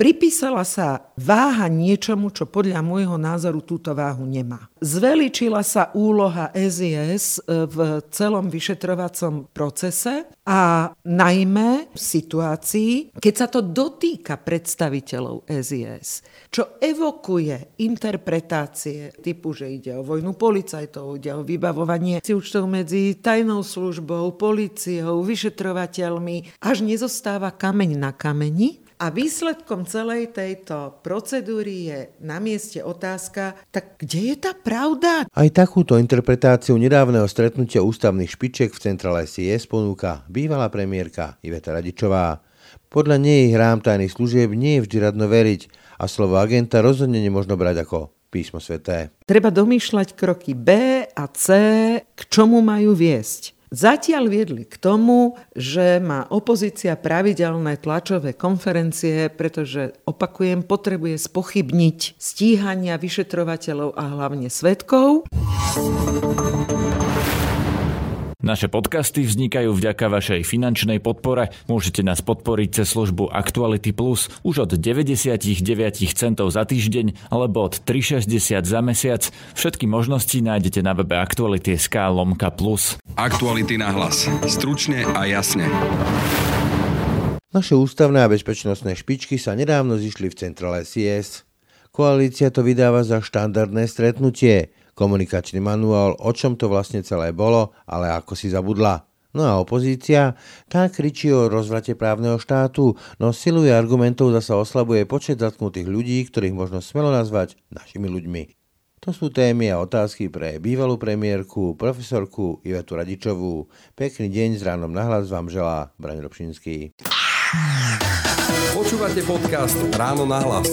Pripísala sa váha niečomu, čo podľa môjho názoru túto váhu nemá. Zveličila sa úloha SIS v celom vyšetrovacom procese a najmä v situácii, keď sa to dotýka predstaviteľov SIS, čo evokuje interpretácie typu, že ide o vojnu policajtov, ide o vybavovanie si účtov medzi tajnou službou, policiou, vyšetrovateľmi, až nezostáva kameň na kameni a výsledkom celej tejto procedúry je na mieste otázka, tak kde je tá pravda? Aj takúto interpretáciu nedávneho stretnutia ústavných špiček v centrále SIS ponúka bývalá premiérka Iveta Radičová. Podľa nej hrám tajných služieb nie je vždy radno veriť a slovo agenta rozhodne nemôžno brať ako písmo sveté. Treba domýšľať kroky B a C, k čomu majú viesť. Zatiaľ viedli k tomu, že má opozícia pravidelné tlačové konferencie, pretože, opakujem, potrebuje spochybniť stíhania vyšetrovateľov a hlavne svetkov. Naše podcasty vznikajú vďaka vašej finančnej podpore. Môžete nás podporiť cez službu Actuality Plus už od 99 centov za týždeň alebo od 3,60 za mesiac. Všetky možnosti nájdete na webe Actuality.sk lomka plus. Aktuality na hlas. Stručne a jasne. Naše ústavné a bezpečnostné špičky sa nedávno zišli v centrále SIS. Koalícia to vydáva za štandardné stretnutie – komunikačný manuál, o čom to vlastne celé bolo, ale ako si zabudla. No a opozícia, tá kričí o rozvrate právneho štátu, no siluje argumentov zasa oslabuje počet zatknutých ľudí, ktorých možno smelo nazvať našimi ľuďmi. To sú témy a otázky pre bývalú premiérku, profesorku Ivetu Radičovú. Pekný deň s ránom nahlas vám želá Braň Robšinský. Počúvate podcast Ráno nahlas.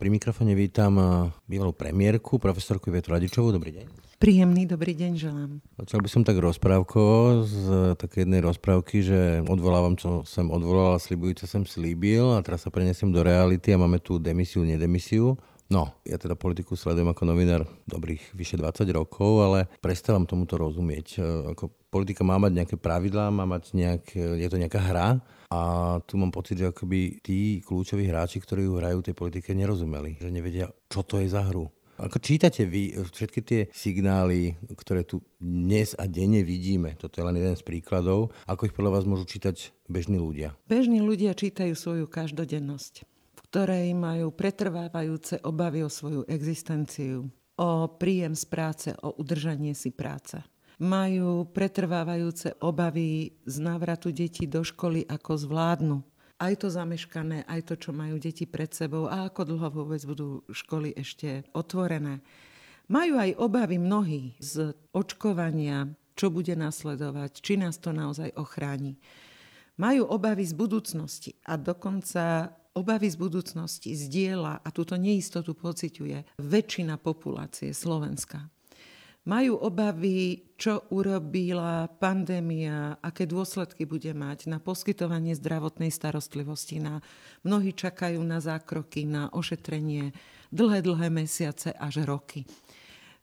Pri mikrofone vítam eh, bývalú premiérku, profesorku Ivetu Radičovú. Dobrý deň. Príjemný dobrý deň želám. Začal by som tak rozprávko z také jednej rozprávky, že odvolávam, čo som odvolal a slibujú, čo som slíbil a teraz sa prenesiem do reality a máme tu demisiu, nedemisiu. No, ja teda politiku sledujem ako novinár dobrých vyše 20 rokov, ale prestávam tomuto rozumieť. Eh, ako politika má mať nejaké pravidlá, má mať nejak, je to nejaká hra a tu mám pocit, že akoby tí kľúčoví hráči, ktorí ju hrajú tej politike, nerozumeli. Že nevedia, čo to je za hru. Ako čítate vy všetky tie signály, ktoré tu dnes a denne vidíme, toto je len jeden z príkladov, ako ich podľa vás môžu čítať bežní ľudia? Bežní ľudia čítajú svoju každodennosť, v ktorej majú pretrvávajúce obavy o svoju existenciu, o príjem z práce, o udržanie si práce majú pretrvávajúce obavy z návratu detí do školy, ako zvládnu. Aj to zameškané, aj to, čo majú deti pred sebou a ako dlho vôbec budú školy ešte otvorené. Majú aj obavy mnohí z očkovania, čo bude nasledovať, či nás to naozaj ochráni. Majú obavy z budúcnosti a dokonca obavy z budúcnosti zdieľa a túto neistotu pociťuje väčšina populácie Slovenska majú obavy, čo urobila pandémia, aké dôsledky bude mať na poskytovanie zdravotnej starostlivosti. Na, mnohí čakajú na zákroky, na ošetrenie dlhé, dlhé mesiace až roky.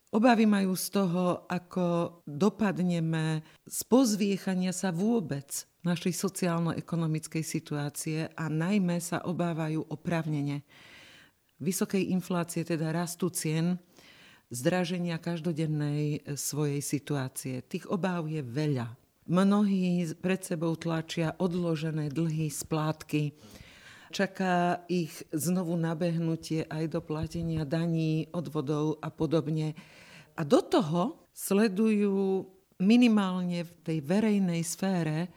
Obavy majú z toho, ako dopadneme z pozviechania sa vôbec našej sociálno-ekonomickej situácie a najmä sa obávajú opravnene vysokej inflácie, teda rastu cien, zdraženia každodennej e, svojej situácie. Tých obáv je veľa. Mnohí pred sebou tlačia odložené dlhy, splátky. Čaká ich znovu nabehnutie aj do platenia daní, odvodov a podobne. A do toho sledujú minimálne v tej verejnej sfére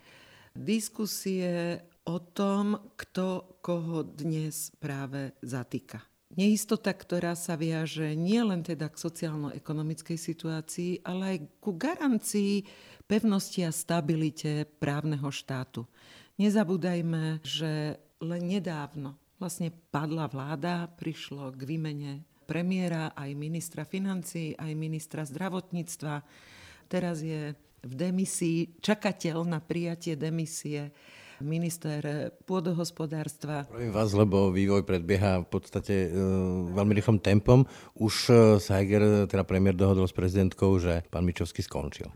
diskusie o tom, kto koho dnes práve zatýka. Neistota, ktorá sa viaže nielen teda k sociálno-ekonomickej situácii, ale aj ku garancii pevnosti a stabilite právneho štátu. Nezabúdajme, že len nedávno vlastne padla vláda, prišlo k výmene premiéra, aj ministra financí, aj ministra zdravotníctva. Teraz je v demisii čakateľ na prijatie demisie minister pôdohospodárstva. Pravím vás, lebo vývoj predbieha v podstate e, veľmi rýchlym tempom. Už e, sa Heger, teda premiér, dohodol s prezidentkou, že pán Mičovský skončil.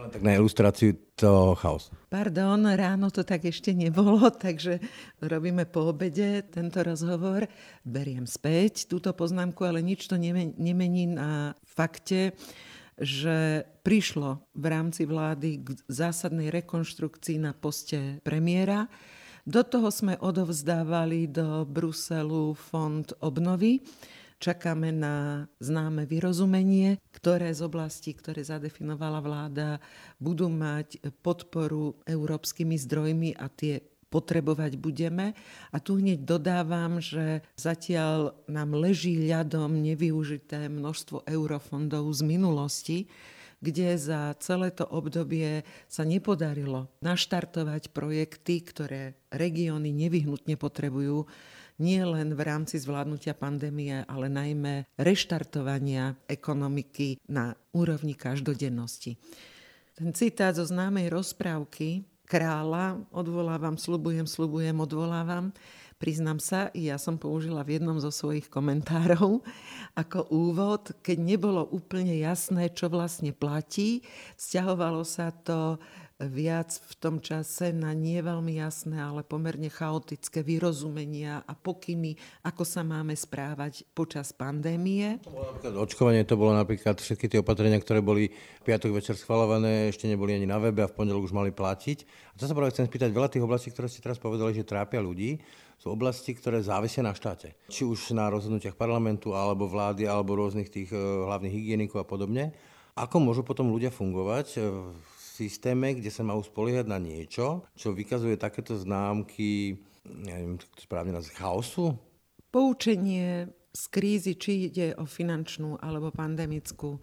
Tak na ilustráciu to chaos. Pardon, ráno to tak ešte nebolo, takže robíme po obede tento rozhovor. Beriem späť túto poznámku, ale nič to nemení na fakte, že prišlo v rámci vlády k zásadnej rekonštrukcii na poste premiéra. Do toho sme odovzdávali do Bruselu fond obnovy. Čakáme na známe vyrozumenie, ktoré z oblastí, ktoré zadefinovala vláda, budú mať podporu európskymi zdrojmi a tie potrebovať budeme. A tu hneď dodávam, že zatiaľ nám leží ľadom nevyužité množstvo eurofondov z minulosti, kde za celé to obdobie sa nepodarilo naštartovať projekty, ktoré regióny nevyhnutne potrebujú, nie len v rámci zvládnutia pandémie, ale najmä reštartovania ekonomiky na úrovni každodennosti. Ten citát zo známej rozprávky kráľa, odvolávam, slubujem, slubujem, odvolávam. Priznám sa, ja som použila v jednom zo svojich komentárov ako úvod, keď nebolo úplne jasné, čo vlastne platí. Sťahovalo sa to viac v tom čase na nie veľmi jasné, ale pomerne chaotické vyrozumenia a pokyny, ako sa máme správať počas pandémie. očkovanie to bolo napríklad všetky tie opatrenia, ktoré boli piatok večer schvalované, ešte neboli ani na webe a v pondelok už mali platiť. A to sa práve chcem spýtať, veľa tých oblastí, ktoré ste teraz povedali, že trápia ľudí, sú oblasti, ktoré závisia na štáte. Či už na rozhodnutiach parlamentu, alebo vlády, alebo rôznych tých eh, hlavných hygienikov a podobne. Ako môžu potom ľudia fungovať eh, systéme, kde sa majú spoliehať na niečo, čo vykazuje takéto známky, neviem, správne z chaosu? Poučenie z krízy, či ide o finančnú alebo pandemickú,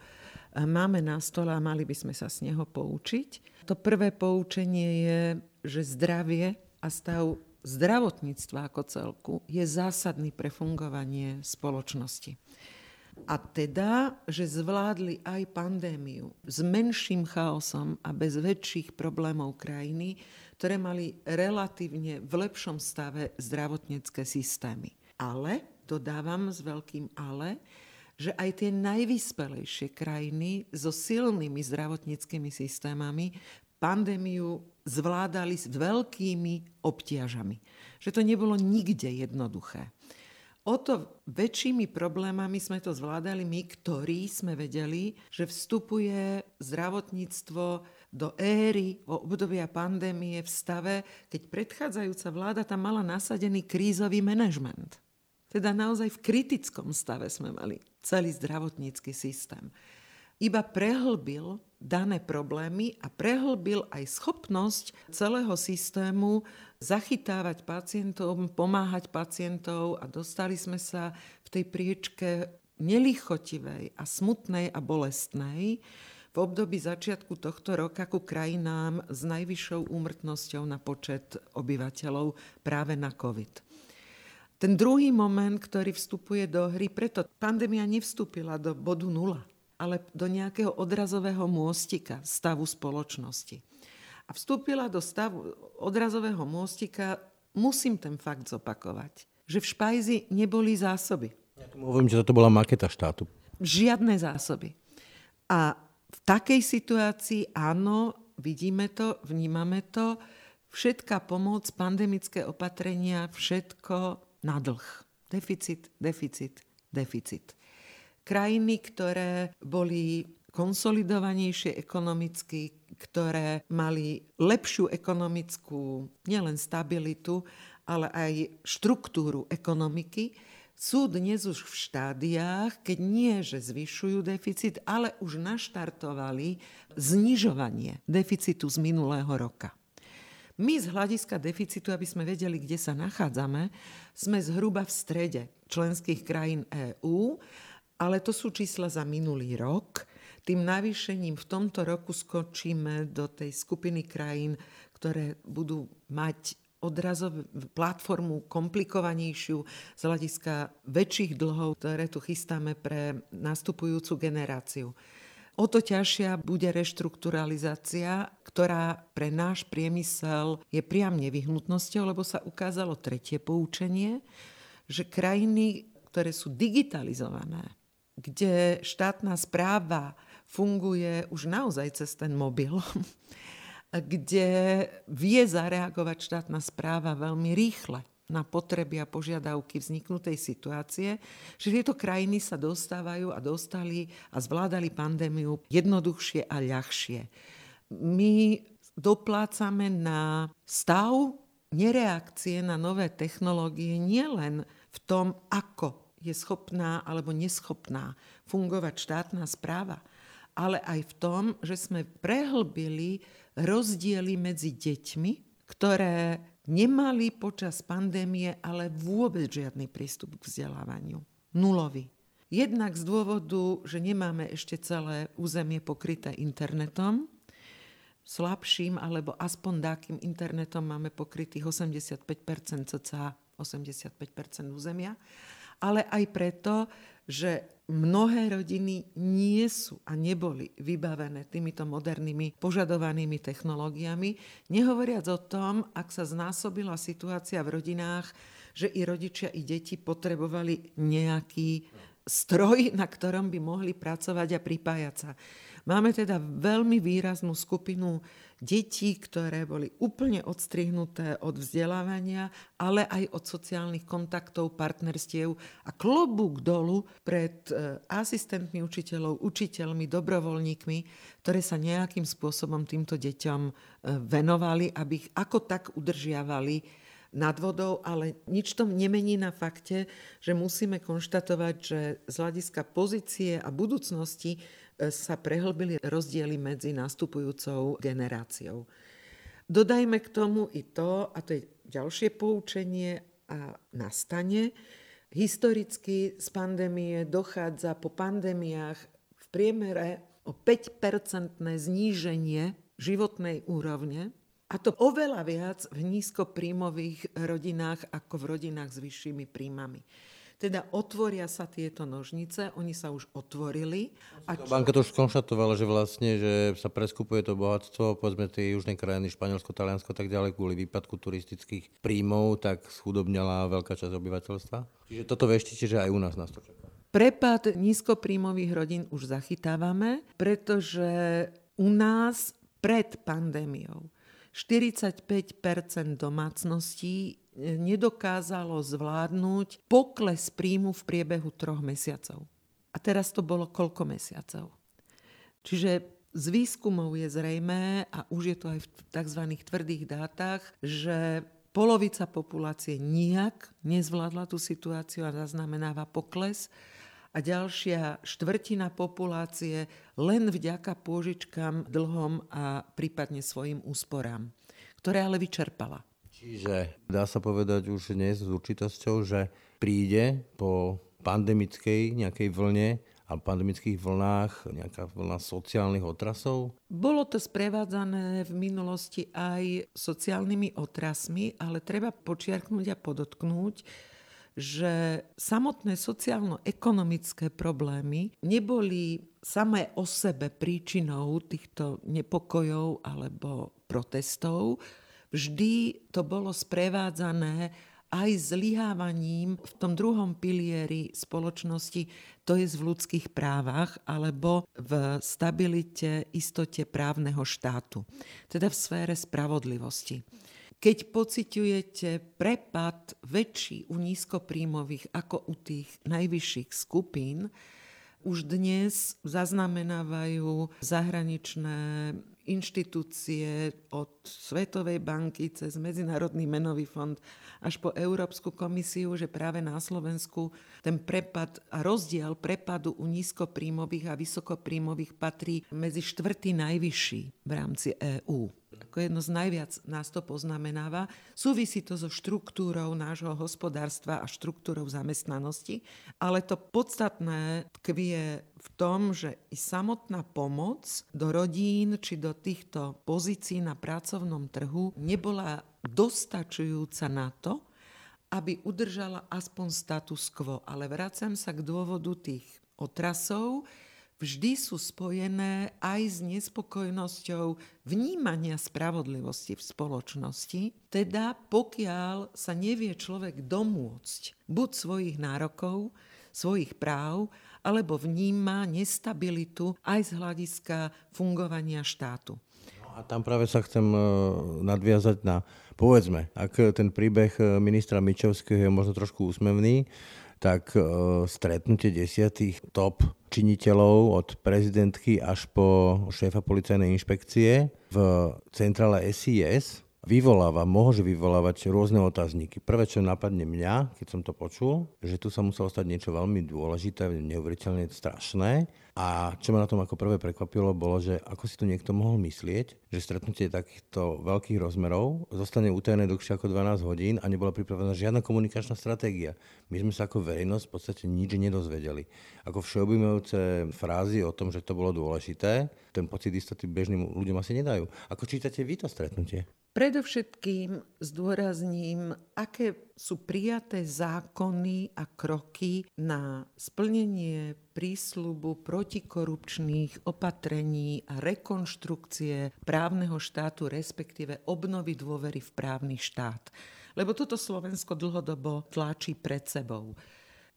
máme na stole a mali by sme sa z neho poučiť. To prvé poučenie je, že zdravie a stav zdravotníctva ako celku je zásadný pre fungovanie spoločnosti. A teda, že zvládli aj pandémiu s menším chaosom a bez väčších problémov krajiny, ktoré mali relatívne v lepšom stave zdravotnícke systémy. Ale, dodávam s veľkým ale, že aj tie najvyspelejšie krajiny so silnými zdravotníckými systémami pandémiu zvládali s veľkými obtiažami. Že to nebolo nikde jednoduché. O to väčšími problémami sme to zvládali my, ktorí sme vedeli, že vstupuje zdravotníctvo do éry obdobia pandémie v stave, keď predchádzajúca vláda tam mala nasadený krízový manažment. Teda naozaj v kritickom stave sme mali celý zdravotnícky systém. Iba prehlbil dané problémy a prehlbil aj schopnosť celého systému zachytávať pacientov, pomáhať pacientov a dostali sme sa v tej priečke nelichotivej a smutnej a bolestnej v období začiatku tohto roka ku krajinám s najvyššou úmrtnosťou na počet obyvateľov práve na COVID. Ten druhý moment, ktorý vstupuje do hry, preto pandémia nevstúpila do bodu nula, ale do nejakého odrazového môstika stavu spoločnosti a vstúpila do stavu odrazového môstika, musím ten fakt zopakovať, že v špajzi neboli zásoby. Ja tomu hovorím, že toto bola maketa štátu. Žiadne zásoby. A v takej situácii áno, vidíme to, vnímame to, všetká pomoc, pandemické opatrenia, všetko na dlh. Deficit, deficit, deficit. Krajiny, ktoré boli konsolidovanejšie ekonomicky, ktoré mali lepšiu ekonomickú nielen stabilitu, ale aj štruktúru ekonomiky, sú dnes už v štádiách, keď nie, že zvyšujú deficit, ale už naštartovali znižovanie deficitu z minulého roka. My z hľadiska deficitu, aby sme vedeli, kde sa nachádzame, sme zhruba v strede členských krajín EÚ, ale to sú čísla za minulý rok tým navýšením v tomto roku skočíme do tej skupiny krajín, ktoré budú mať odrazovú platformu komplikovanejšiu z hľadiska väčších dlhov, ktoré tu chystáme pre nastupujúcu generáciu. o to ťažšia bude reštrukturalizácia, ktorá pre náš priemysel je priam nevyhnutnosťou, lebo sa ukázalo tretie poučenie, že krajiny, ktoré sú digitalizované, kde štátna správa funguje už naozaj cez ten mobil, kde vie zareagovať štátna správa veľmi rýchle na potreby a požiadavky vzniknutej situácie, že tieto krajiny sa dostávajú a dostali a zvládali pandémiu jednoduchšie a ľahšie. My doplácame na stav nereakcie na nové technológie nielen v tom, ako je schopná alebo neschopná fungovať štátna správa, ale aj v tom, že sme prehlbili rozdiely medzi deťmi, ktoré nemali počas pandémie ale vôbec žiadny prístup k vzdelávaniu. Nulový. Jednak z dôvodu, že nemáme ešte celé územie pokryté internetom, slabším alebo aspoň dákým internetom máme pokrytých 85% cca 85% územia, ale aj preto, že mnohé rodiny nie sú a neboli vybavené týmito modernými požadovanými technológiami, nehovoriac o tom, ak sa znásobila situácia v rodinách, že i rodičia, i deti potrebovali nejaký stroj, na ktorom by mohli pracovať a pripájať sa. Máme teda veľmi výraznú skupinu detí, ktoré boli úplne odstrihnuté od vzdelávania, ale aj od sociálnych kontaktov, partnerstiev a klobúk dolu pred e, asistentmi učiteľov, učiteľmi, dobrovoľníkmi, ktoré sa nejakým spôsobom týmto deťom e, venovali, aby ich ako tak udržiavali nad vodou, ale nič to nemení na fakte, že musíme konštatovať, že z hľadiska pozície a budúcnosti sa prehlbili rozdiely medzi nastupujúcou generáciou. Dodajme k tomu i to, a to je ďalšie poučenie a nastane, historicky z pandémie dochádza po pandémiách v priemere o 5-percentné zníženie životnej úrovne, a to oveľa viac v nízkopríjmových rodinách ako v rodinách s vyššími príjmami. Teda otvoria sa tieto nožnice, oni sa už otvorili. A čo... Banka to už skonštatovala, že vlastne, že sa preskupuje to bohatstvo, povedzme tie južné krajiny, Španielsko, Taliansko tak ďalej, kvôli výpadku turistických príjmov, tak schudobňala veľká časť obyvateľstva. Čiže toto veštíte, že aj u nás nás to čaká. Prepad nízkopríjmových rodín už zachytávame, pretože u nás pred pandémiou 45% domácností nedokázalo zvládnuť pokles príjmu v priebehu troch mesiacov. A teraz to bolo koľko mesiacov. Čiže z výskumov je zrejmé, a už je to aj v tzv. tvrdých dátach, že polovica populácie nijak nezvládla tú situáciu a zaznamenáva pokles a ďalšia štvrtina populácie len vďaka pôžičkám, dlhom a prípadne svojim úsporám, ktoré ale vyčerpala. Čiže dá sa povedať už dnes s určitosťou, že príde po pandemickej nejakej vlne a pandemických vlnách nejaká vlna sociálnych otrasov? Bolo to sprevádzané v minulosti aj sociálnymi otrasmi, ale treba počiarknúť a podotknúť, že samotné sociálno-ekonomické problémy neboli samé o sebe príčinou týchto nepokojov alebo protestov, vždy to bolo sprevádzané aj zlyhávaním v tom druhom pilieri spoločnosti, to je v ľudských právach alebo v stabilite, istote právneho štátu, teda v sfére spravodlivosti. Keď pociťujete prepad väčší u nízkopríjmových ako u tých najvyšších skupín, už dnes zaznamenávajú zahraničné inštitúcie od Svetovej banky cez Medzinárodný menový fond až po Európsku komisiu, že práve na Slovensku ten prepad a rozdiel prepadu u nízkopríjmových a vysokopríjmových patrí medzi štvrtý najvyšší v rámci EÚ ako jedno z najviac nás to poznamenáva. Súvisí to so štruktúrou nášho hospodárstva a štruktúrou zamestnanosti, ale to podstatné tkvie v tom, že i samotná pomoc do rodín či do týchto pozícií na pracovnom trhu nebola dostačujúca na to, aby udržala aspoň status quo. Ale vracam sa k dôvodu tých otrasov, vždy sú spojené aj s nespokojnosťou vnímania spravodlivosti v spoločnosti. Teda pokiaľ sa nevie človek domôcť buď svojich nárokov, svojich práv, alebo vníma nestabilitu aj z hľadiska fungovania štátu. No a tam práve sa chcem e, nadviazať na, povedzme, ak ten príbeh e, ministra Mičovského je možno trošku úsmevný, tak e, stretnutie desiatých top činiteľov od prezidentky až po šéfa policajnej inšpekcie v centrále SIS vyvoláva, môže vyvolávať rôzne otázniky. Prvé, čo napadne mňa, keď som to počul, že tu sa muselo stať niečo veľmi dôležité, neuveriteľne strašné. A čo ma na tom ako prvé prekvapilo, bolo, že ako si to niekto mohol myslieť, že stretnutie takýchto veľkých rozmerov zostane utajené dlhšie ako 12 hodín a nebola pripravená žiadna komunikačná stratégia. My sme sa ako verejnosť v podstate nič nedozvedeli. Ako všeobjímajúce frázy o tom, že to bolo dôležité, ten pocit istoty bežným ľuďom asi nedajú. Ako čítate vy to stretnutie? Predovšetkým zdôrazním, aké sú prijaté zákony a kroky na splnenie prísľubu protikorupčných opatrení a rekonštrukcie právneho štátu, respektíve obnovy dôvery v právny štát. Lebo toto Slovensko dlhodobo tlačí pred sebou.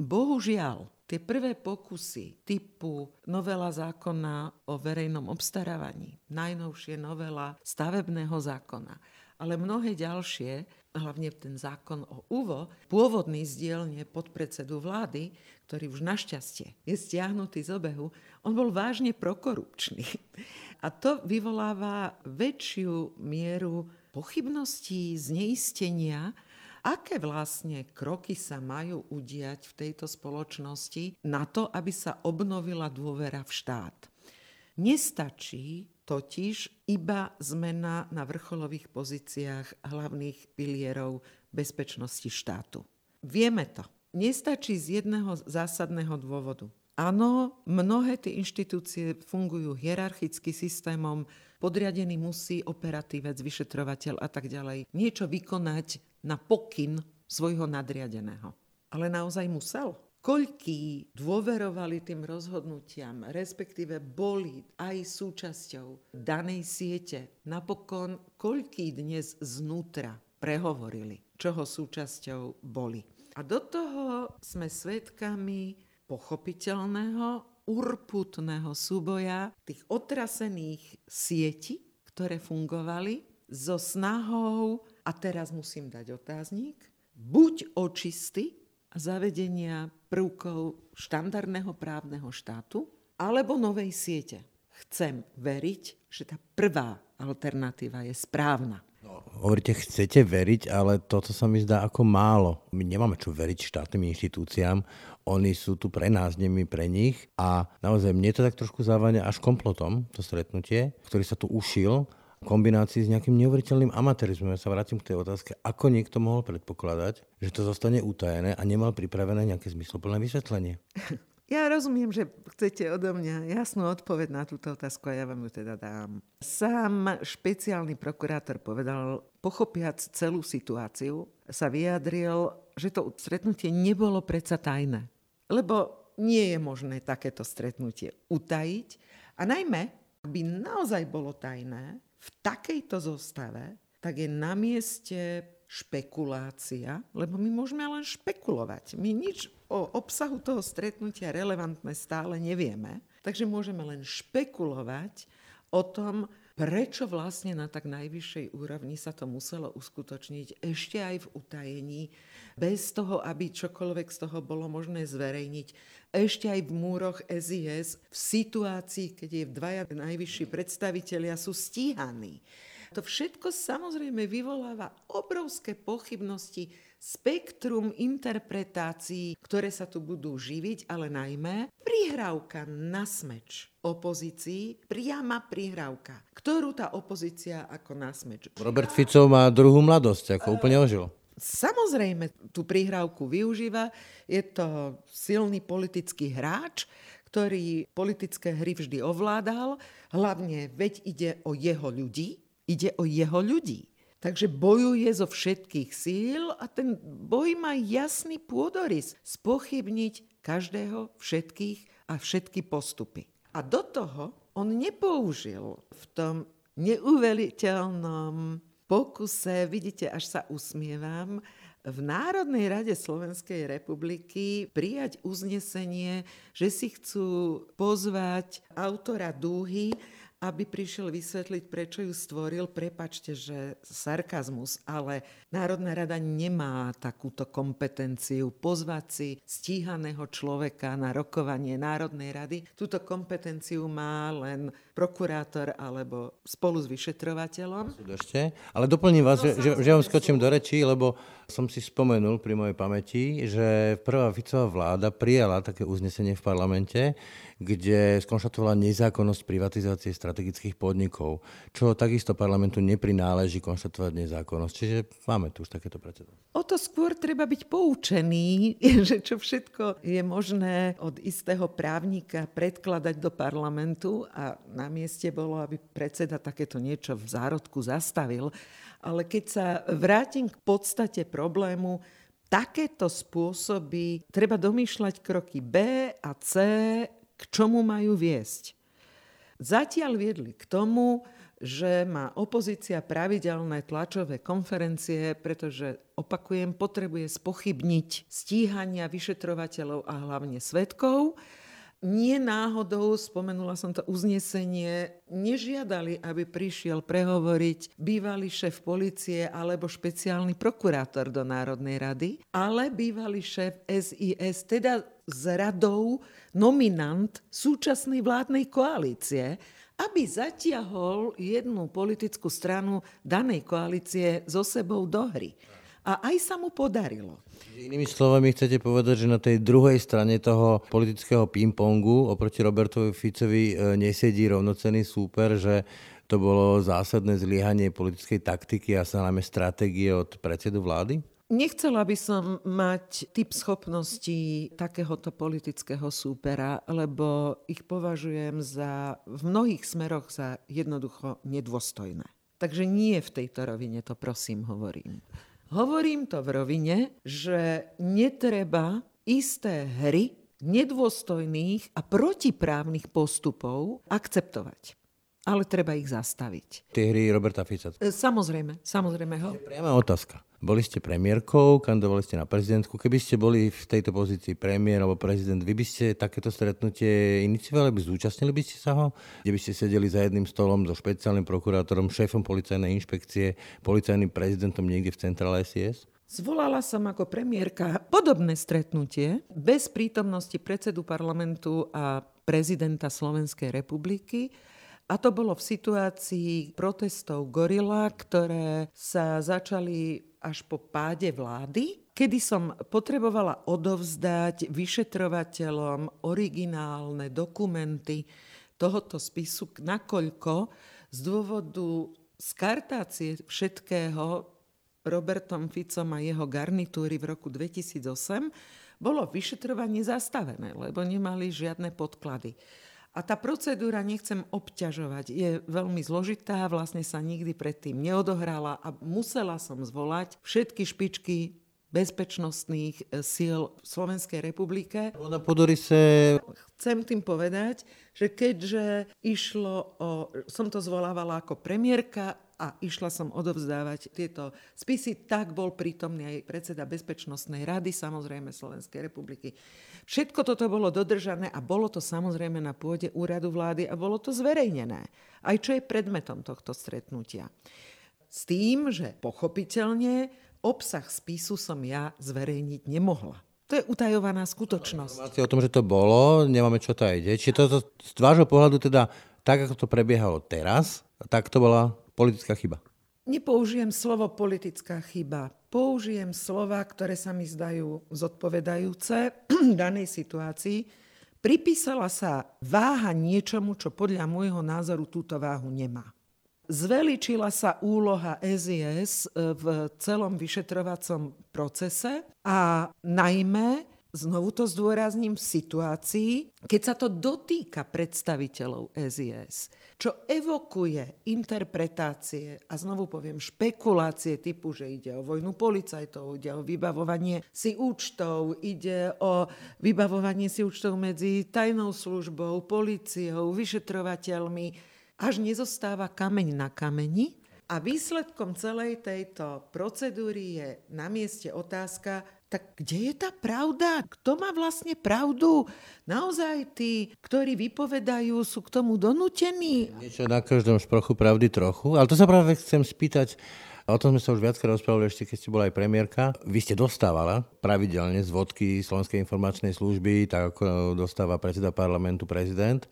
Bohužiaľ, tie prvé pokusy typu novela zákona o verejnom obstarávaní, najnovšie novela stavebného zákona, ale mnohé ďalšie, hlavne ten zákon o UVO, pôvodný z dielne podpredsedu vlády, ktorý už našťastie je stiahnutý z obehu, on bol vážne prokorupčný. A to vyvoláva väčšiu mieru pochybností, zneistenia, aké vlastne kroky sa majú udiať v tejto spoločnosti na to, aby sa obnovila dôvera v štát. Nestačí totiž iba zmena na vrcholových pozíciách hlavných pilierov bezpečnosti štátu. Vieme to. Nestačí z jedného zásadného dôvodu. Áno, mnohé tie inštitúcie fungujú hierarchicky systémom, podriadený musí operatívec, vyšetrovateľ a tak ďalej niečo vykonať na pokyn svojho nadriadeného. Ale naozaj musel. Koľký dôverovali tým rozhodnutiam, respektíve boli aj súčasťou danej siete. Napokon, koľký dnes znútra prehovorili, čoho súčasťou boli. A do toho sme svedkami pochopiteľného, urputného súboja tých otrasených sietí, ktoré fungovali so snahou a teraz musím dať otáznik, buď očisty a zavedenia prvkov štandardného právneho štátu, alebo novej siete. Chcem veriť, že tá prvá alternatíva je správna. No, hovoríte, chcete veriť, ale toto sa mi zdá ako málo. My nemáme čo veriť štátnym inštitúciám. Oni sú tu pre nás, nie my pre nich. A naozaj mne to tak trošku závania až komplotom, to stretnutie, ktorý sa tu ušil kombinácii s nejakým neuveriteľným amatérizmom. Ja sa vrátim k tej otázke, ako niekto mohol predpokladať, že to zostane utajené a nemal pripravené nejaké zmysluplné vysvetlenie. Ja rozumiem, že chcete odo mňa jasnú odpoveď na túto otázku a ja vám ju teda dám. Sám špeciálny prokurátor povedal, pochopiac celú situáciu, sa vyjadril, že to stretnutie nebolo predsa tajné. Lebo nie je možné takéto stretnutie utajiť a najmä, by naozaj bolo tajné, v takejto zostave, tak je na mieste špekulácia, lebo my môžeme len špekulovať. My nič o obsahu toho stretnutia relevantné stále nevieme, takže môžeme len špekulovať o tom, prečo vlastne na tak najvyššej úrovni sa to muselo uskutočniť ešte aj v utajení, bez toho, aby čokoľvek z toho bolo možné zverejniť, ešte aj v múroch SIS, v situácii, keď je dvaja najvyšší predstavitelia sú stíhaní. To všetko samozrejme vyvoláva obrovské pochybnosti, spektrum interpretácií, ktoré sa tu budú živiť, ale najmä prihrávka na smeč opozícii, priama prihrávka, ktorú tá opozícia ako na smeč. Robert Fico má druhú mladosť, ako úplne ožil samozrejme tú prihrávku využíva. Je to silný politický hráč, ktorý politické hry vždy ovládal, hlavne veď ide o jeho ľudí, ide o jeho ľudí. Takže bojuje zo všetkých síl a ten boj má jasný pôdorys spochybniť každého, všetkých a všetky postupy. A do toho on nepoužil v tom neuveriteľnom pokuse, vidíte, až sa usmievam, v Národnej rade Slovenskej republiky prijať uznesenie, že si chcú pozvať autora dúhy aby prišiel vysvetliť, prečo ju stvoril. Prepačte, že sarkazmus, ale Národná rada nemá takúto kompetenciu pozvať si stíhaného človeka na rokovanie Národnej rady. Túto kompetenciu má len prokurátor alebo spolu s vyšetrovateľom. Ešte, ale doplním vás, no, že, že vám skočím do rečí, lebo som si spomenul pri mojej pamäti, že prvá Ficová vláda prijala také uznesenie v parlamente, kde skonštatovala nezákonnosť privatizácie strategických podnikov, čo takisto parlamentu neprináleží konštatovať nezákonnosť. Čiže máme tu už takéto precedensy. O to skôr treba byť poučený, že čo všetko je možné od istého právnika predkladať do parlamentu a na mieste bolo, aby predseda takéto niečo v zárodku zastavil ale keď sa vrátim k podstate problému, takéto spôsoby treba domýšľať kroky B a C, k čomu majú viesť. Zatiaľ viedli k tomu, že má opozícia pravidelné tlačové konferencie, pretože, opakujem, potrebuje spochybniť stíhania vyšetrovateľov a hlavne svetkov nie náhodou, spomenula som to uznesenie, nežiadali, aby prišiel prehovoriť bývalý šéf policie alebo špeciálny prokurátor do Národnej rady, ale bývalý šéf SIS, teda z radou nominant súčasnej vládnej koalície, aby zatiahol jednu politickú stranu danej koalície so sebou do hry. A aj sa mu podarilo. Inými slovami chcete povedať, že na tej druhej strane toho politického ping-pongu oproti Robertovi Ficovi e, nesedí rovnocený súper, že to bolo zásadné zlyhanie politickej taktiky a sa najmä stratégie od predsedu vlády? Nechcela by som mať typ schopností takéhoto politického súpera, lebo ich považujem za v mnohých smeroch za jednoducho nedôstojné. Takže nie v tejto rovine to prosím hovorím. Hovorím to v rovine, že netreba isté hry nedôstojných a protiprávnych postupov akceptovať. Ale treba ich zastaviť. Tie hry Roberta Fica. E, samozrejme, samozrejme ho. Priama otázka. Boli ste premiérkou, kandidovali ste na prezidentku. Keby ste boli v tejto pozícii premiér alebo prezident, vy by ste takéto stretnutie iniciovali, by zúčastnili by ste sa ho? Kde by ste sedeli za jedným stolom so špeciálnym prokurátorom, šéfom policajnej inšpekcie, policajným prezidentom niekde v centrále SIS? Zvolala som ako premiérka podobné stretnutie bez prítomnosti predsedu parlamentu a prezidenta Slovenskej republiky a to bolo v situácii protestov Gorila, ktoré sa začali až po páde vlády, kedy som potrebovala odovzdať vyšetrovateľom originálne dokumenty tohoto spisu, nakoľko z dôvodu skartácie všetkého Robertom Ficom a jeho garnitúry v roku 2008 bolo vyšetrovanie zastavené, lebo nemali žiadne podklady. A tá procedúra, nechcem obťažovať, je veľmi zložitá, vlastne sa nikdy predtým neodohrala a musela som zvolať všetky špičky bezpečnostných e, síl v Slovenskej republike. Na Podorise... Chcem tým povedať, že keďže išlo o... Som to zvolávala ako premiérka a išla som odovzdávať tieto spisy, tak bol prítomný aj predseda Bezpečnostnej rady, samozrejme Slovenskej republiky. Všetko toto bolo dodržané a bolo to samozrejme na pôde úradu vlády a bolo to zverejnené. Aj čo je predmetom tohto stretnutia. S tým, že pochopiteľne obsah spisu som ja zverejniť nemohla. To je utajovaná skutočnosť. Informácie o tom, že to bolo, nemáme čo to aj Čiže to, z vášho pohľadu teda, tak ako to prebiehalo teraz, tak to bola politická chyba? Nepoužijem slovo politická chyba. Použijem slova, ktoré sa mi zdajú zodpovedajúce danej situácii. Pripísala sa váha niečomu, čo podľa môjho názoru túto váhu nemá. Zveličila sa úloha SIS e, v celom vyšetrovacom procese a najmä znovu to zdôrazním, v situácii, keď sa to dotýka predstaviteľov SIS, čo evokuje interpretácie a znovu poviem špekulácie typu, že ide o vojnu policajtov, ide o vybavovanie si účtov, ide o vybavovanie si účtov medzi tajnou službou, policiou, vyšetrovateľmi, až nezostáva kameň na kameni. A výsledkom celej tejto procedúry je na mieste otázka, tak kde je tá pravda? Kto má vlastne pravdu? Naozaj tí, ktorí vypovedajú, sú k tomu donútení? Niečo na každom šprochu pravdy trochu, ale to sa práve chcem spýtať, O tom sme sa už viackrát rozprávali ešte, keď ste bola aj premiérka. Vy ste dostávala pravidelne zvodky Slovenskej informačnej služby, tak ako dostáva predseda parlamentu prezident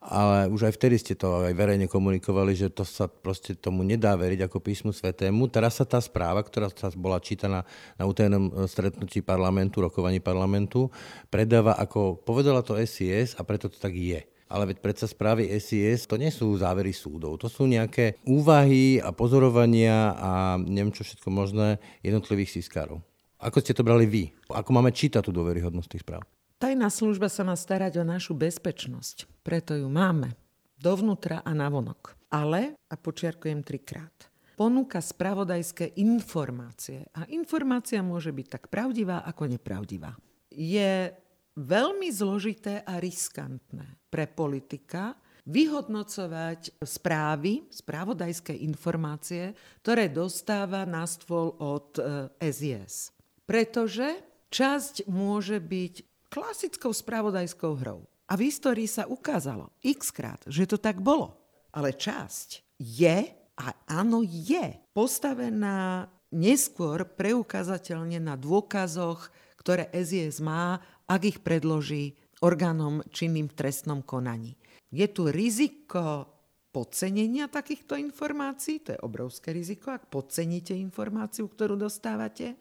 ale už aj vtedy ste to aj verejne komunikovali, že to sa proste tomu nedá veriť ako písmu svetému. Teraz sa tá správa, ktorá sa bola čítaná na utajenom e, stretnutí parlamentu, rokovaní parlamentu, predáva ako, povedala to SIS a preto to tak je. Ale veď predsa správy SIS to nie sú závery súdov, to sú nejaké úvahy a pozorovania a neviem čo všetko možné jednotlivých sískárov. Ako ste to brali vy? Ako máme čítať tú dôveryhodnosť tých správ? Tajná služba sa má starať o našu bezpečnosť, preto ju máme dovnútra a navonok. Ale, a počiarkujem trikrát, ponúka spravodajské informácie. A informácia môže byť tak pravdivá, ako nepravdivá. Je veľmi zložité a riskantné pre politika vyhodnocovať správy, spravodajské informácie, ktoré dostáva na stôl od SIS. E, Pretože časť môže byť klasickou spravodajskou hrou. A v histórii sa ukázalo x krát, že to tak bolo. Ale časť je, a áno je, postavená neskôr preukázateľne na dôkazoch, ktoré SIS má, ak ich predloží orgánom činným v trestnom konaní. Je tu riziko podcenenia takýchto informácií, to je obrovské riziko, ak podceníte informáciu, ktorú dostávate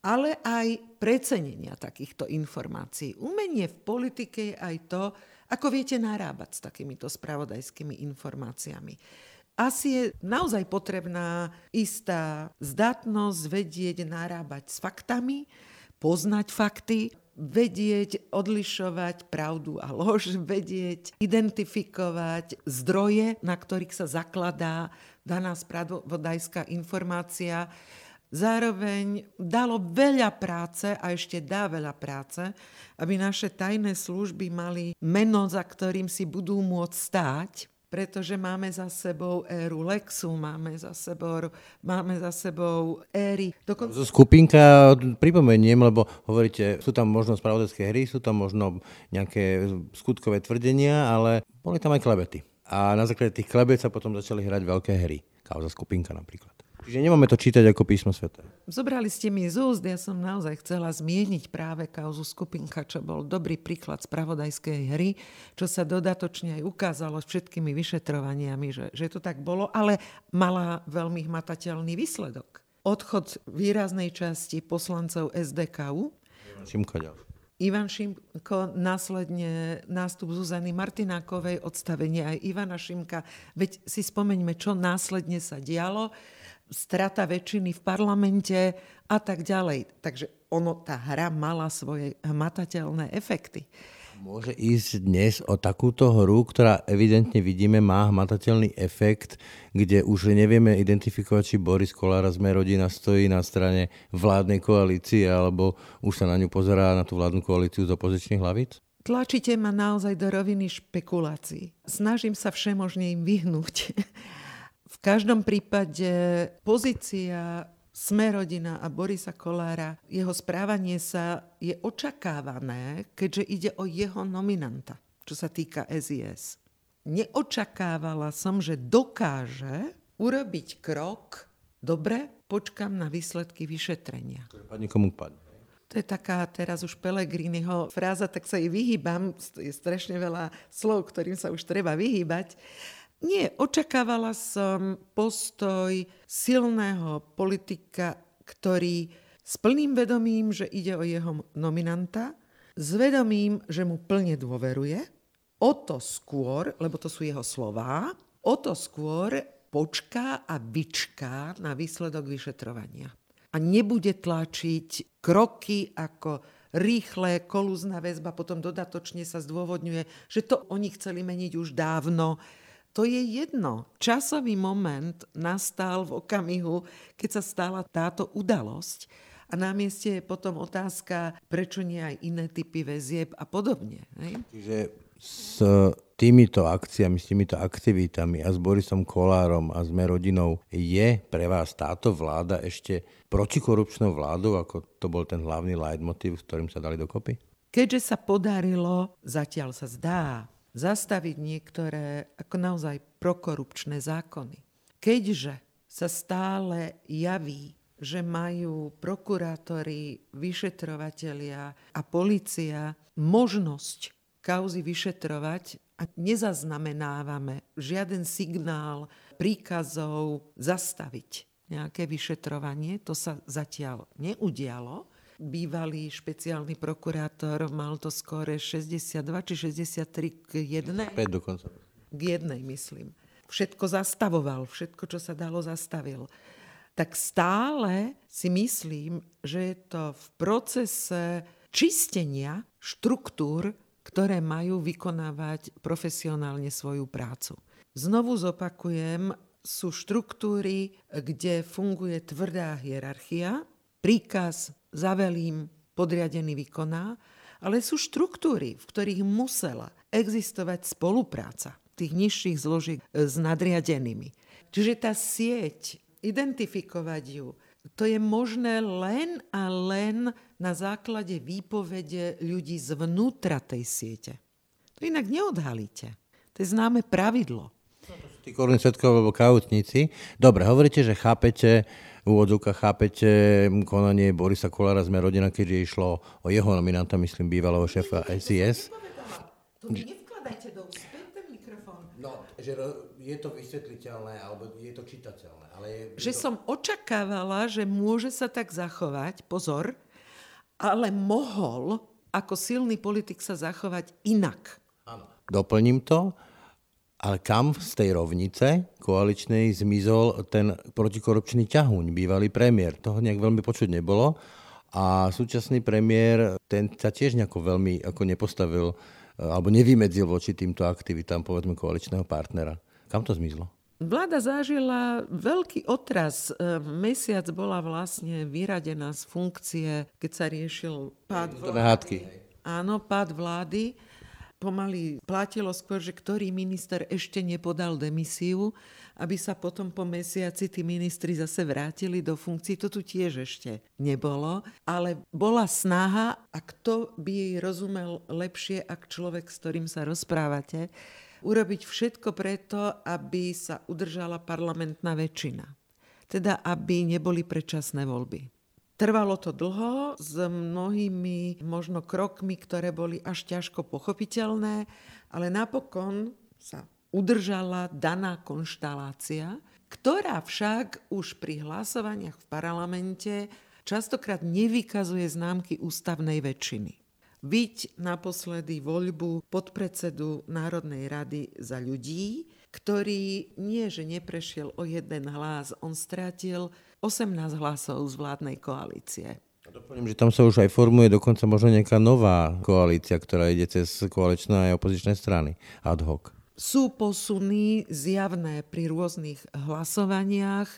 ale aj precenenia takýchto informácií. Umenie v politike je aj to, ako viete narábať s takýmito spravodajskými informáciami. Asi je naozaj potrebná istá zdatnosť vedieť narábať s faktami, poznať fakty, vedieť odlišovať pravdu a lož, vedieť identifikovať zdroje, na ktorých sa zakladá daná spravodajská informácia, Zároveň dalo veľa práce a ešte dá veľa práce, aby naše tajné služby mali meno, za ktorým si budú môcť stáť, pretože máme za sebou éru Lexu, máme za sebou, máme za sebou éry. Dokonca... Skupinka, pripomeniem, lebo hovoríte, sú tam možno spravodajské hry, sú tam možno nejaké skutkové tvrdenia, ale boli tam aj klebety. A na základe tých klebet sa potom začali hrať veľké hry. Kauza skupinka napríklad. Čiže nemáme to čítať ako písmo sveta. Zobrali ste mi z úst, ja som naozaj chcela zmieniť práve kauzu skupinka, čo bol dobrý príklad spravodajskej hry, čo sa dodatočne aj ukázalo s všetkými vyšetrovaniami, že, že to tak bolo, ale mala veľmi hmatateľný výsledok. Odchod výraznej časti poslancov SDKU. Šimko ďalej. Ivan Šimko, následne nástup Zuzany Martinákovej, odstavenie aj Ivana Šimka. Veď si spomeňme, čo následne sa dialo strata väčšiny v parlamente a tak ďalej. Takže ono, tá hra mala svoje hmatateľné efekty. Môže ísť dnes o takúto hru, ktorá evidentne vidíme má hmatateľný efekt, kde už nevieme identifikovať, či Boris Kolár z rodina stojí na strane vládnej koalície, alebo už sa na ňu pozerá na tú vládnu koalíciu z opozičných hlavíc? Tlačíte ma naozaj do roviny špekulácií. Snažím sa všemožne im vyhnúť. Každom prípade pozícia Smerodina a Borisa Kolára, jeho správanie sa je očakávané, keďže ide o jeho nominanta, čo sa týka SIS. Neočakávala som, že dokáže urobiť krok, dobre, počkam na výsledky vyšetrenia. Padne komu padne. To je taká teraz už Pelegriniho fráza, tak sa jej vyhýbam. Je strašne veľa slov, ktorým sa už treba vyhýbať. Nie, očakávala som postoj silného politika, ktorý s plným vedomím, že ide o jeho nominanta, s vedomím, že mu plne dôveruje, o to skôr, lebo to sú jeho slová, o to skôr počká a vyčká na výsledok vyšetrovania. A nebude tlačiť kroky ako rýchle, kolúzna väzba, potom dodatočne sa zdôvodňuje, že to oni chceli meniť už dávno. To je jedno. Časový moment nastal v okamihu, keď sa stala táto udalosť. A na mieste je potom otázka, prečo nie aj iné typy väzieb a podobne. Hej? Čiže s týmito akciami, s týmito aktivitami a s Borisom Kolárom a sme rodinou je pre vás táto vláda ešte protikorupčnou vládou, ako to bol ten hlavný leitmotiv, s ktorým sa dali dokopy? Keďže sa podarilo, zatiaľ sa zdá, zastaviť niektoré ako naozaj prokorupčné zákony. Keďže sa stále javí, že majú prokurátori, vyšetrovatelia a policia možnosť kauzy vyšetrovať a nezaznamenávame žiaden signál príkazov zastaviť nejaké vyšetrovanie. To sa zatiaľ neudialo bývalý špeciálny prokurátor mal to skore 62 či 63 k jednej. 5 dokonca. K jednej, myslím. Všetko zastavoval, všetko, čo sa dalo, zastavil. Tak stále si myslím, že je to v procese čistenia štruktúr, ktoré majú vykonávať profesionálne svoju prácu. Znovu zopakujem, sú štruktúry, kde funguje tvrdá hierarchia, príkaz zavelím, podriadený vykoná, ale sú štruktúry, v ktorých musela existovať spolupráca tých nižších zložiek s nadriadenými. Čiže tá sieť, identifikovať ju, to je možné len a len na základe výpovede ľudí zvnútra tej siete. To inak neodhalíte. To je známe pravidlo. Tí korunní svetkovia alebo kautníci. Dobre, hovoríte, že chápete úvodzovka chápete konanie Borisa Kolára sme rodina, keďže išlo o jeho nominanta, myslím, bývalého šéfa SIS. To mi nevkladajte do ten mikrofón. No, že je to vysvetliteľné, alebo je to čitateľné. Ale je, že to... som očakávala, že môže sa tak zachovať, pozor, ale mohol ako silný politik sa zachovať inak. Áno. Doplním to. Ale kam z tej rovnice koaličnej zmizol ten protikorupčný ťahuň, bývalý premiér? Toho nejak veľmi počuť nebolo. A súčasný premiér, ten sa tiež nejako veľmi ako nepostavil e, alebo nevymedzil voči týmto aktivitám, povedzme, koaličného partnera. Kam to zmizlo? Vláda zažila veľký otras. E, mesiac bola vlastne vyradená z funkcie, keď sa riešil pád vlády. Áno, pád vlády pomaly platilo skôr, že ktorý minister ešte nepodal demisiu, aby sa potom po mesiaci tí ministri zase vrátili do funkcií. To tu tiež ešte nebolo, ale bola snaha, a kto by jej rozumel lepšie, ak človek, s ktorým sa rozprávate, urobiť všetko preto, aby sa udržala parlamentná väčšina. Teda, aby neboli predčasné voľby. Trvalo to dlho s mnohými možno krokmi, ktoré boli až ťažko pochopiteľné, ale napokon sa udržala daná konštalácia, ktorá však už pri hlasovaniach v parlamente častokrát nevykazuje známky ústavnej väčšiny. Byť naposledy voľbu podpredsedu Národnej rady za ľudí, ktorý nie, že neprešiel o jeden hlas, on strátil 18 hlasov z vládnej koalície. Doplním, že tam sa už aj formuje dokonca možno nejaká nová koalícia, ktorá ide cez koaličné aj opozičné strany ad hoc. Sú posuny zjavné pri rôznych hlasovaniach.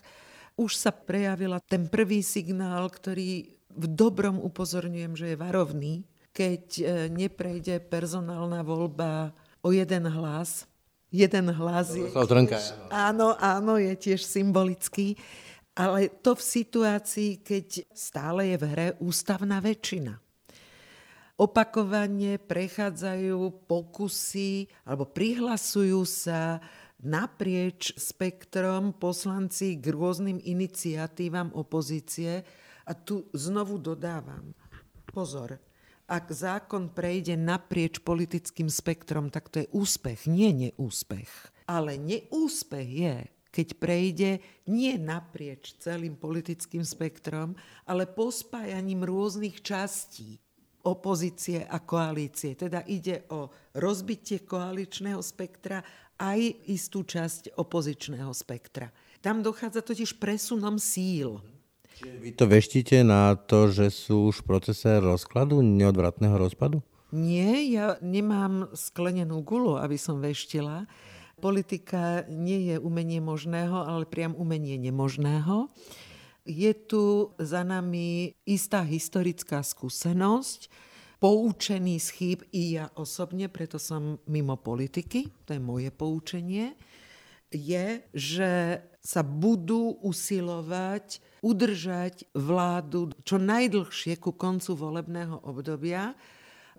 Už sa prejavila ten prvý signál, ktorý v dobrom upozorňujem, že je varovný, keď e, neprejde personálna voľba o jeden hlas. Jeden hlas je... Áno, áno, je tiež symbolický. Ale to v situácii, keď stále je v hre ústavná väčšina. Opakovane prechádzajú pokusy alebo prihlasujú sa naprieč spektrom poslanci k rôznym iniciatívam opozície. A tu znovu dodávam, pozor, ak zákon prejde naprieč politickým spektrom, tak to je úspech, nie neúspech. Ale neúspech je, keď prejde nie naprieč celým politickým spektrom, ale pospájaním rôznych častí opozície a koalície. Teda ide o rozbitie koaličného spektra aj istú časť opozičného spektra. Tam dochádza totiž presunom síl. Vy to veštíte na to, že sú už v procese rozkladu, neodvratného rozpadu? Nie, ja nemám sklenenú gulu, aby som veštila. Politika nie je umenie možného, ale priam umenie nemožného. Je tu za nami istá historická skúsenosť, poučený z chýb i ja osobne, preto som mimo politiky, to je moje poučenie, je, že sa budú usilovať udržať vládu čo najdlhšie ku koncu volebného obdobia,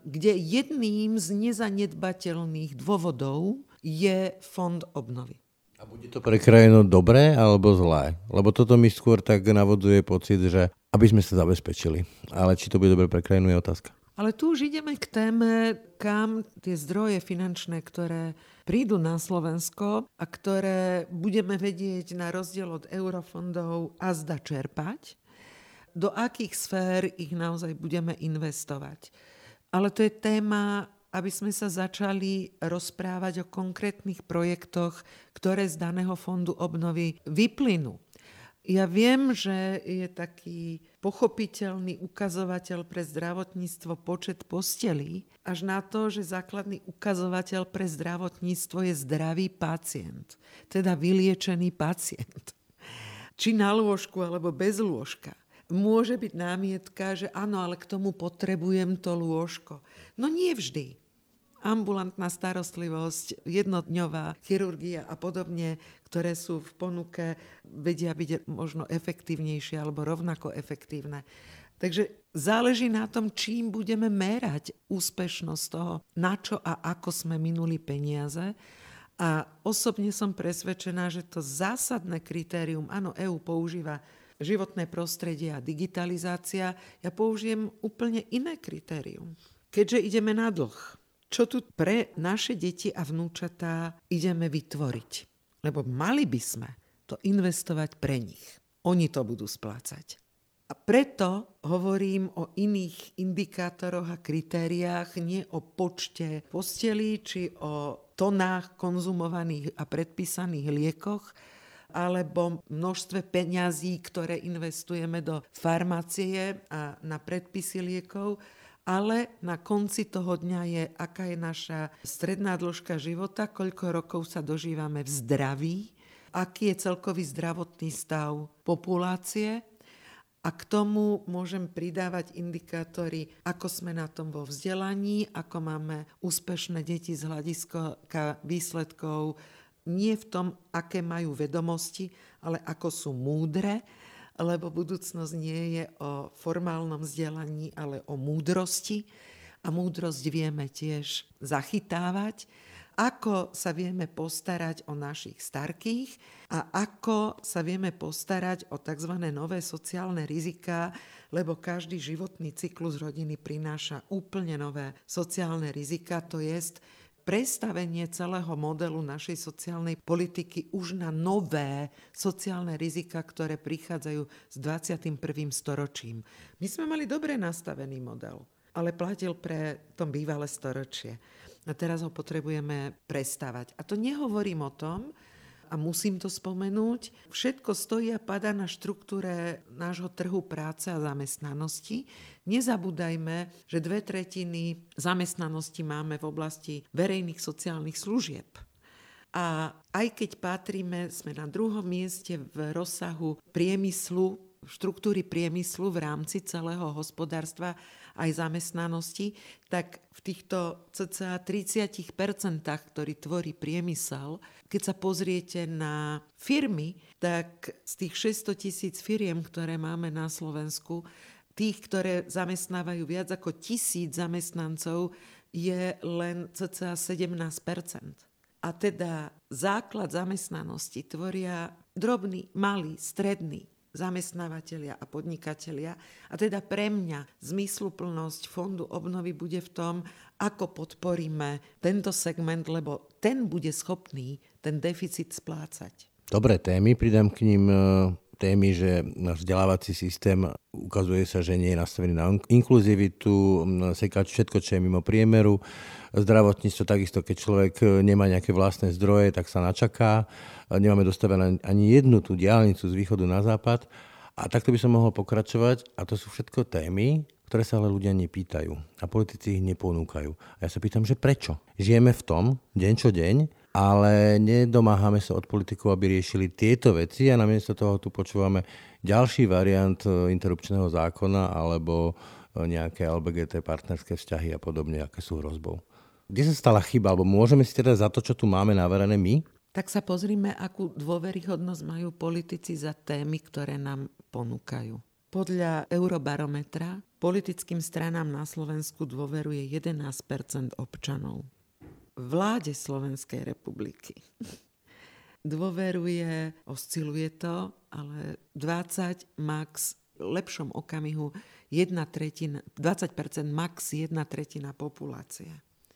kde jedným z nezanedbateľných dôvodov je fond obnovy. A bude to pre krajinu dobré alebo zlé? Lebo toto mi skôr tak navodzuje pocit, že aby sme sa zabezpečili. Ale či to bude dobré pre krajinu je otázka. Ale tu už ideme k téme, kam tie zdroje finančné, ktoré prídu na Slovensko a ktoré budeme vedieť na rozdiel od eurofondov a zda čerpať, do akých sfér ich naozaj budeme investovať. Ale to je téma, aby sme sa začali rozprávať o konkrétnych projektoch, ktoré z daného fondu obnovy vyplynú. Ja viem, že je taký pochopiteľný ukazovateľ pre zdravotníctvo počet postelí, až na to, že základný ukazovateľ pre zdravotníctvo je zdravý pacient, teda vyliečený pacient. Či na lôžku alebo bez lôžka. Môže byť námietka, že áno, ale k tomu potrebujem to lôžko. No nie vždy ambulantná starostlivosť, jednodňová chirurgia a podobne, ktoré sú v ponuke, vedia byť možno efektívnejšie alebo rovnako efektívne. Takže záleží na tom, čím budeme merať úspešnosť toho, na čo a ako sme minuli peniaze. A osobne som presvedčená, že to zásadné kritérium, áno, EÚ používa životné prostredie a digitalizácia, ja použijem úplne iné kritérium. Keďže ideme na dlh, čo tu pre naše deti a vnúčatá ideme vytvoriť. Lebo mali by sme to investovať pre nich. Oni to budú splácať. A preto hovorím o iných indikátoroch a kritériách, nie o počte postelí či o tonách konzumovaných a predpísaných liekoch, alebo množstve peňazí, ktoré investujeme do farmácie a na predpisy liekov, ale na konci toho dňa je, aká je naša stredná dĺžka života, koľko rokov sa dožívame v zdraví, aký je celkový zdravotný stav populácie a k tomu môžem pridávať indikátory, ako sme na tom vo vzdelaní, ako máme úspešné deti z hľadiska výsledkov nie v tom, aké majú vedomosti, ale ako sú múdre lebo budúcnosť nie je o formálnom vzdelaní, ale o múdrosti. A múdrosť vieme tiež zachytávať, ako sa vieme postarať o našich starkých a ako sa vieme postarať o tzv. nové sociálne riziká, lebo každý životný cyklus rodiny prináša úplne nové sociálne rizika, to jest prestavenie celého modelu našej sociálnej politiky už na nové sociálne rizika, ktoré prichádzajú s 21. storočím. My sme mali dobre nastavený model, ale platil pre tom bývalé storočie. A teraz ho potrebujeme prestávať. A to nehovorím o tom, a musím to spomenúť, všetko stojí a pada na štruktúre nášho trhu práce a zamestnanosti. Nezabúdajme, že dve tretiny zamestnanosti máme v oblasti verejných sociálnych služieb. A aj keď patríme, sme na druhom mieste v rozsahu priemyslu, štruktúry priemyslu v rámci celého hospodárstva aj zamestnanosti, tak v týchto cca 30%, ktorí tvorí priemysel, keď sa pozriete na firmy, tak z tých 600 tisíc firiem, ktoré máme na Slovensku, tých, ktoré zamestnávajú viac ako tisíc zamestnancov, je len cca 17% A teda základ zamestnanosti tvoria drobný, malý, stredný zamestnávateľia a podnikatelia. A teda pre mňa zmysluplnosť fondu obnovy bude v tom, ako podporíme tento segment, lebo ten bude schopný ten deficit splácať. Dobré témy, pridám k ním e, témy, že náš vzdelávací systém ukazuje sa, že nie je nastavený na inkluzivitu, seká všetko, čo je mimo priemeru. Zdravotníctvo takisto, keď človek e, nemá nejaké vlastné zdroje, tak sa načaká nemáme dostavené ani jednu tú diálnicu z východu na západ A takto by som mohol pokračovať a to sú všetko témy, ktoré sa ale ľudia nepýtajú a politici ich neponúkajú. A ja sa pýtam, že prečo? Žijeme v tom, deň čo deň, ale nedomáhame sa od politikov, aby riešili tieto veci a namiesto toho tu počúvame ďalší variant e, interrupčného zákona alebo e, nejaké LBGT partnerské vzťahy a podobne, aké sú hrozbou. Kde sa stala chyba, alebo môžeme si teda za to, čo tu máme naverené my? Tak sa pozrime, akú dôveryhodnosť majú politici za témy, ktoré nám ponúkajú. Podľa Eurobarometra politickým stranám na Slovensku dôveruje 11% občanov. Vláde Slovenskej republiky dôveruje, osciluje to, ale 20 max v lepšom okamihu 1 tretina, 20% max 1 tretina populácie.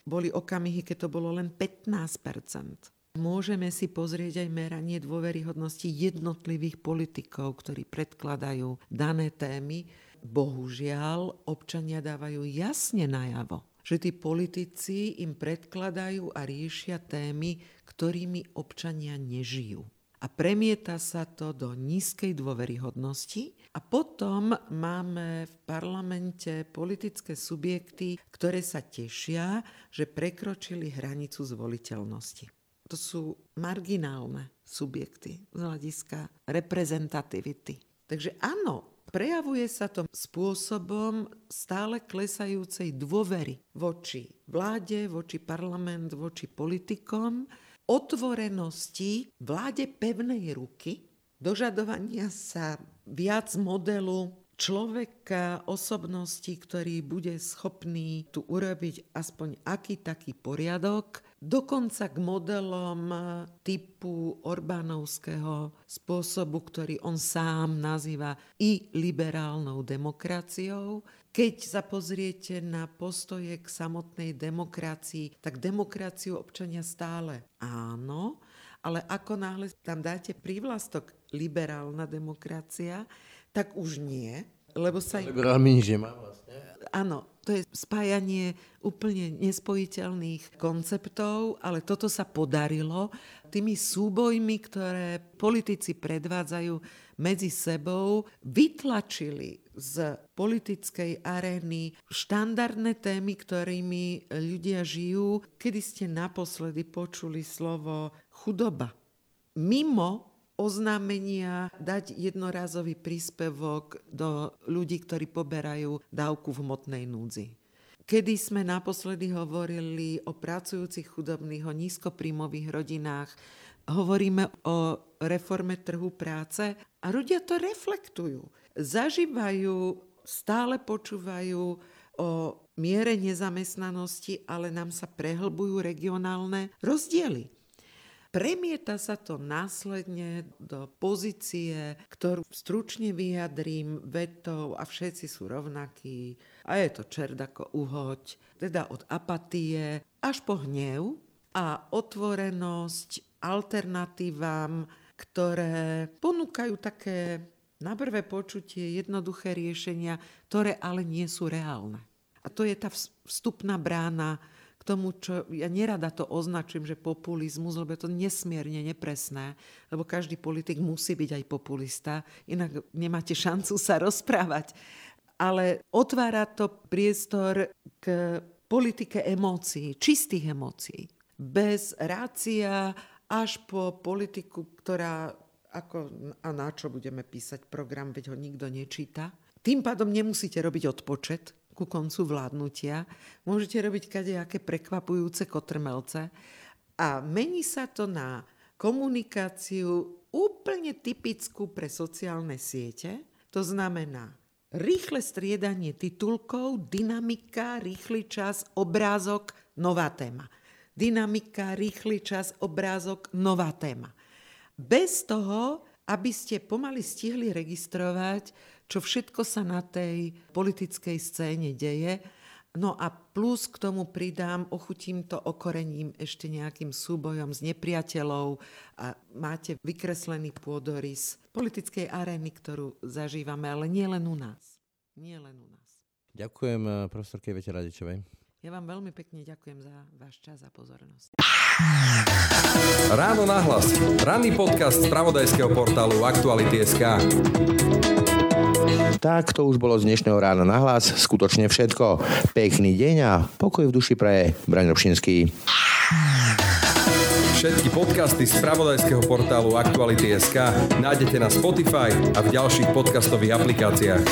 Boli okamihy, keď to bolo len 15% Môžeme si pozrieť aj meranie dôveryhodnosti jednotlivých politikov, ktorí predkladajú dané témy. Bohužiaľ, občania dávajú jasne najavo, že tí politici im predkladajú a riešia témy, ktorými občania nežijú. A premieta sa to do nízkej dôveryhodnosti a potom máme v parlamente politické subjekty, ktoré sa tešia, že prekročili hranicu zvoliteľnosti. To sú marginálne subjekty z hľadiska reprezentativity. Takže áno, prejavuje sa to spôsobom stále klesajúcej dôvery voči vláde, voči parlament, voči politikom, otvorenosti vláde pevnej ruky, dožadovania sa viac modelu človeka, osobnosti, ktorý bude schopný tu urobiť aspoň aký taký poriadok, dokonca k modelom typu Orbánovského spôsobu, ktorý on sám nazýva i liberálnou demokraciou. Keď sa pozriete na postoje k samotnej demokracii, tak demokraciu občania stále áno, ale ako náhle tam dáte prívlastok liberálna demokracia, tak už nie, lebo sa... Liberálmi nič nemá vlastne. Áno, to je spájanie úplne nespojiteľných konceptov, ale toto sa podarilo tými súbojmi, ktoré politici predvádzajú medzi sebou, vytlačili z politickej arény štandardné témy, ktorými ľudia žijú. Kedy ste naposledy počuli slovo chudoba? Mimo oznámenia dať jednorazový príspevok do ľudí, ktorí poberajú dávku v hmotnej núdzi. Kedy sme naposledy hovorili o pracujúcich chudobných, o nízkoprímových rodinách, hovoríme o reforme trhu práce a ľudia to reflektujú. Zažívajú, stále počúvajú o miere nezamestnanosti, ale nám sa prehlbujú regionálne rozdiely. Premieta sa to následne do pozície, ktorú stručne vyjadrím vetou a všetci sú rovnakí a je to čert ako uhoď, teda od apatie až po hnev a otvorenosť alternatívam, ktoré ponúkajú také na prvé počutie jednoduché riešenia, ktoré ale nie sú reálne. A to je tá vstupná brána tomu, čo ja nerada to označím, že populizmus, lebo je to nesmierne nepresné, lebo každý politik musí byť aj populista, inak nemáte šancu sa rozprávať. Ale otvára to priestor k politike emócií, čistých emócií. Bez rácia až po politiku, ktorá ako, a na čo budeme písať program, veď ho nikto nečíta. Tým pádom nemusíte robiť odpočet, ku koncu vládnutia. Môžete robiť kadejaké prekvapujúce kotrmelce a mení sa to na komunikáciu úplne typickú pre sociálne siete. To znamená rýchle striedanie titulkov, dynamika, rýchly čas, obrázok, nová téma. Dynamika, rýchly čas, obrázok, nová téma. Bez toho, aby ste pomaly stihli registrovať, čo všetko sa na tej politickej scéne deje. No a plus k tomu pridám, ochutím to okorením ešte nejakým súbojom s nepriateľov a máte vykreslený pôdorys politickej arény, ktorú zažívame, ale nie len u nás. Nie len u nás. Ďakujem eh, profesorke Vete Radičovej. Ja vám veľmi pekne ďakujem za váš čas a pozornosť. Ráno nahlas. Ranný podcast z pravodajského portálu Aktuality.sk. Tak to už bolo z dnešného rána na hlas. Skutočne všetko. Pekný deň a pokoj v duši praje. Braň Robšinský. Všetky podcasty z pravodajského portálu Aktuality.sk nájdete na Spotify a v ďalších podcastových aplikáciách.